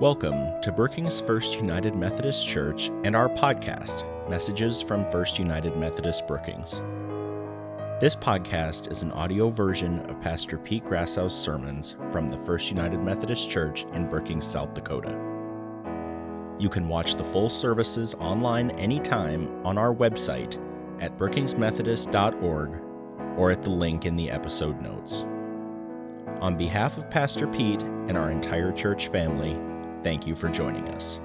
Welcome to Brookings First United Methodist Church and our podcast, Messages from First United Methodist Brookings. This podcast is an audio version of Pastor Pete Grassow's sermons from the First United Methodist Church in Brookings, South Dakota. You can watch the full services online anytime on our website at brookingsmethodist.org or at the link in the episode notes. On behalf of Pastor Pete and our entire church family, Thank you for joining us.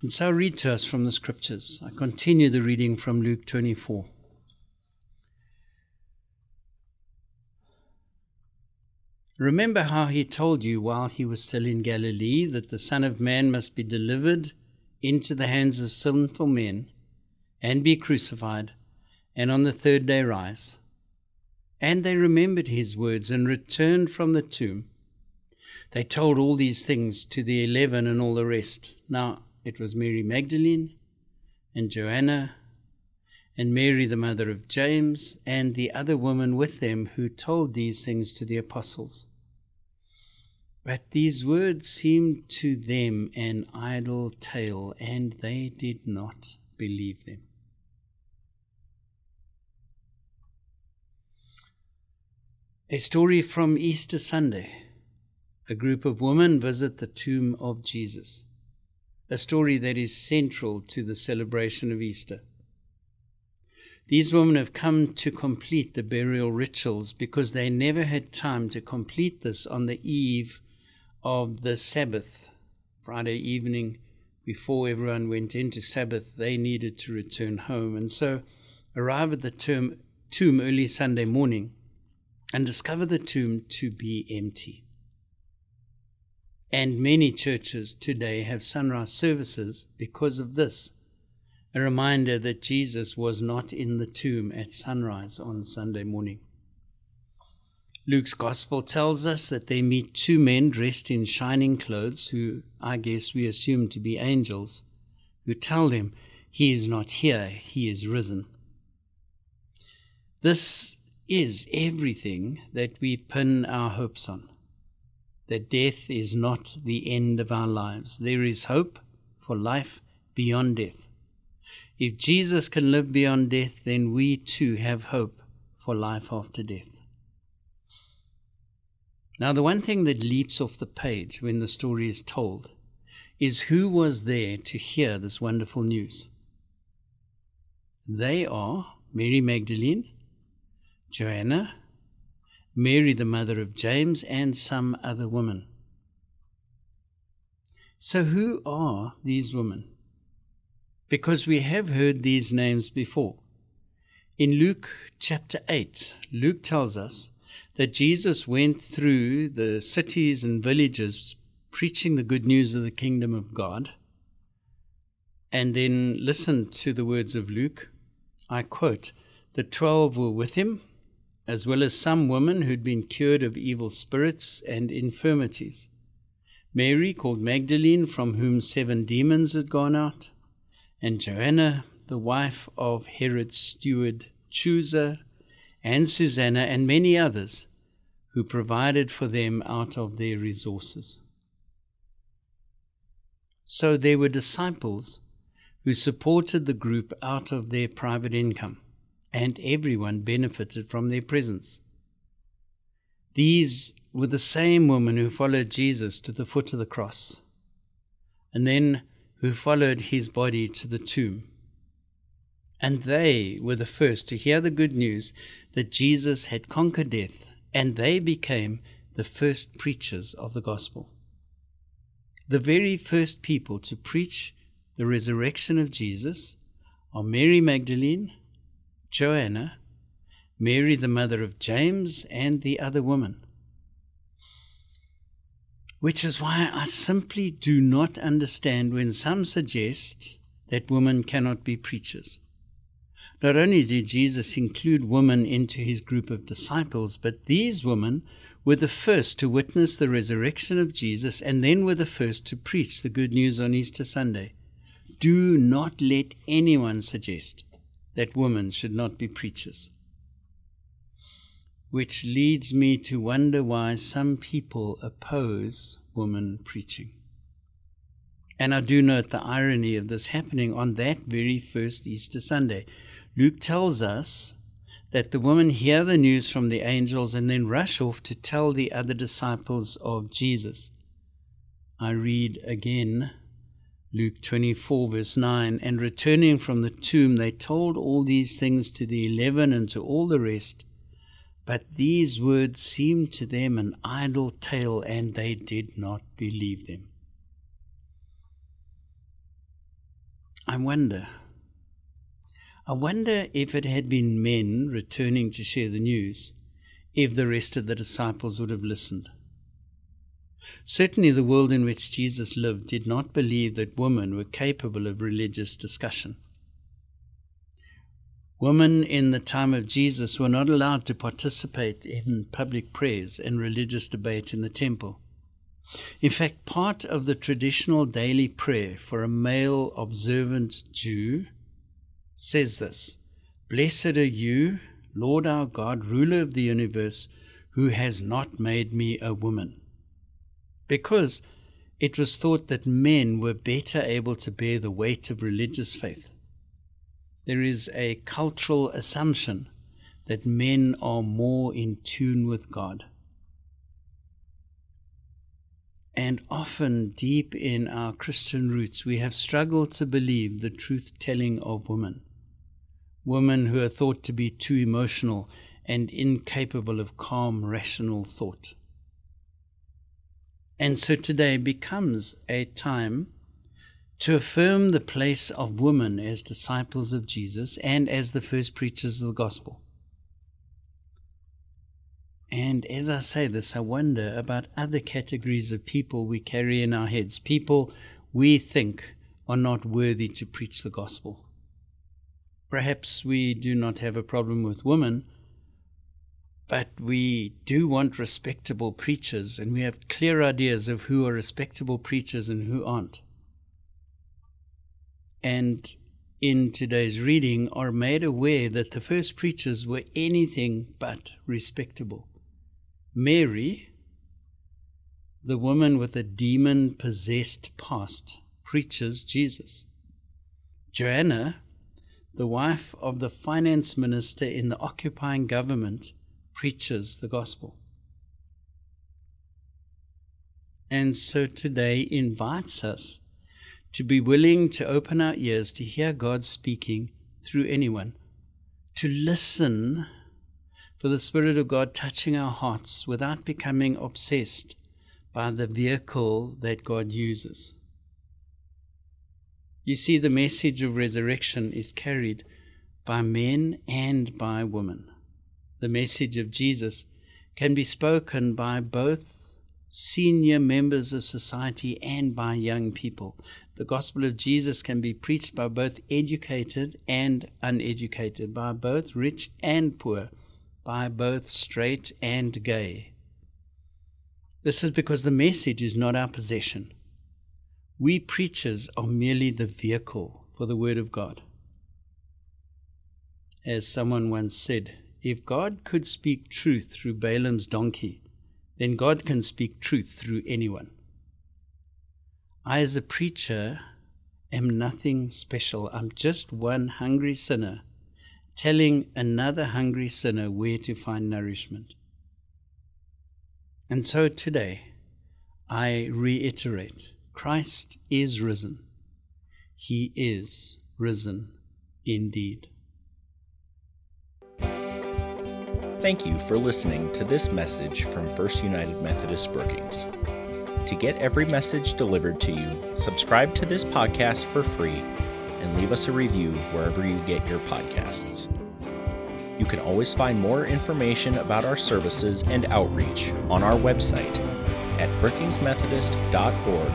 And so read to us from the scriptures. I continue the reading from Luke 24. Remember how he told you while he was still in Galilee that the Son of Man must be delivered into the hands of sinful men and be crucified, and on the third day rise. And they remembered his words and returned from the tomb they told all these things to the eleven and all the rest. Now, it was Mary Magdalene and Joanna and Mary, the mother of James, and the other woman with them who told these things to the apostles. But these words seemed to them an idle tale, and they did not believe them. A story from Easter Sunday a group of women visit the tomb of Jesus, a story that is central to the celebration of Easter. These women have come to complete the burial rituals because they never had time to complete this on the eve of the Sabbath. Friday evening, before everyone went into Sabbath, they needed to return home. And so arrive at the tomb, tomb early Sunday morning and discover the tomb to be empty. And many churches today have sunrise services because of this a reminder that Jesus was not in the tomb at sunrise on Sunday morning. Luke's gospel tells us that they meet two men dressed in shining clothes, who I guess we assume to be angels, who tell them, He is not here, He is risen. This is everything that we pin our hopes on that death is not the end of our lives. There is hope for life beyond death. If Jesus can live beyond death, then we too have hope for life after death. Now, the one thing that leaps off the page when the story is told is who was there to hear this wonderful news? They are Mary Magdalene, Joanna, Mary, the mother of James, and some other woman. So, who are these women? Because we have heard these names before. In Luke chapter 8, Luke tells us that Jesus went through the cities and villages preaching the good news of the kingdom of God. And then listen to the words of Luke. I quote The twelve were with him as well as some women who'd been cured of evil spirits and infirmities. Mary, called Magdalene, from whom seven demons had gone out, and Joanna, the wife of Herod's steward Chuza, and Susanna, and many others who provided for them out of their resources. So there were disciples who supported the group out of their private income and everyone benefited from their presence. These were the same women who followed Jesus to the foot of the cross, and then who followed his body to the tomb. And they were the first to hear the good news that Jesus had conquered death, and they became the first preachers of the gospel. The very first people to preach the resurrection of Jesus are Mary Magdalene, Joanna, Mary, the mother of James, and the other woman. Which is why I simply do not understand when some suggest that women cannot be preachers. Not only did Jesus include women into his group of disciples, but these women were the first to witness the resurrection of Jesus and then were the first to preach the good news on Easter Sunday. Do not let anyone suggest that women should not be preachers. which leads me to wonder why some people oppose woman preaching. And I do note the irony of this happening on that very first Easter Sunday. Luke tells us that the women hear the news from the angels and then rush off to tell the other disciples of Jesus. I read again Luke 24, verse 9 And returning from the tomb, they told all these things to the eleven and to all the rest. But these words seemed to them an idle tale, and they did not believe them. I wonder. I wonder if it had been men returning to share the news, if the rest of the disciples would have listened. Certainly, the world in which Jesus lived did not believe that women were capable of religious discussion. Women in the time of Jesus were not allowed to participate in public prayers and religious debate in the temple. In fact, part of the traditional daily prayer for a male observant Jew says this Blessed are you, Lord our God, ruler of the universe, who has not made me a woman. Because it was thought that men were better able to bear the weight of religious faith there is a cultural assumption that men are more in tune with God. And often, deep in our Christian roots, we have struggled to believe the truth telling of women. Women who are thought to be too emotional and incapable of calm, rational thought. And so today becomes a time to affirm the place of women as disciples of Jesus and as the first preachers of the gospel. And as I say this, I wonder about other categories of people we carry in our heads, people we think are not worthy to preach the gospel. Perhaps we do not have a problem with women, but we do want respectable preachers, and we have clear ideas of who are respectable preachers and who aren't and in today's reading are made aware that the first preachers were anything but respectable. Mary, the woman with a demon possessed past, preaches Jesus. Joanna, the wife of the finance minister in the occupying government, preaches the gospel. And so today invites us to be willing to open our ears to hear God speaking through anyone, to listen for the Spirit of God touching our hearts without becoming obsessed by the vehicle that God uses. You see, the message of resurrection is carried by men and by women. The message of Jesus can be spoken by both senior members of society and by young people the gospel of Jesus can be preached by both educated and uneducated, by both rich and poor, by both straight and gay. This is because the message is not our possession. We preachers are merely the vehicle for the Word of God. As someone once said, if God could speak truth through Balaam's donkey, then God can speak truth through anyone. I, as a preacher, am nothing special. I'm just one hungry sinner telling another hungry sinner where to find nourishment. And so today, I reiterate Christ is risen. He is risen indeed. Thank you for listening to this message from First United Methodist Brookings. To get every message delivered to you, subscribe to this podcast for free and leave us a review wherever you get your podcasts. You can always find more information about our services and outreach on our website at brookingsmethodist.org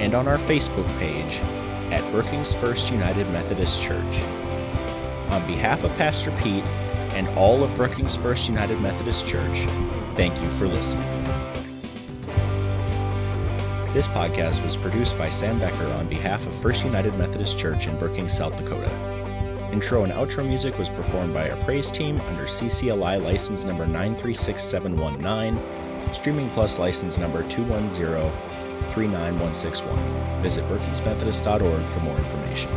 and on our Facebook page at Brookings First United Methodist Church. On behalf of Pastor Pete and all of Brookings First United Methodist Church, thank you for listening. This podcast was produced by Sam Becker on behalf of First United Methodist Church in Brookings, South Dakota. Intro and outro music was performed by our praise team under CCLI license number 936719, Streaming Plus license number 210 39161. Visit BrookingsMethodist.org for more information.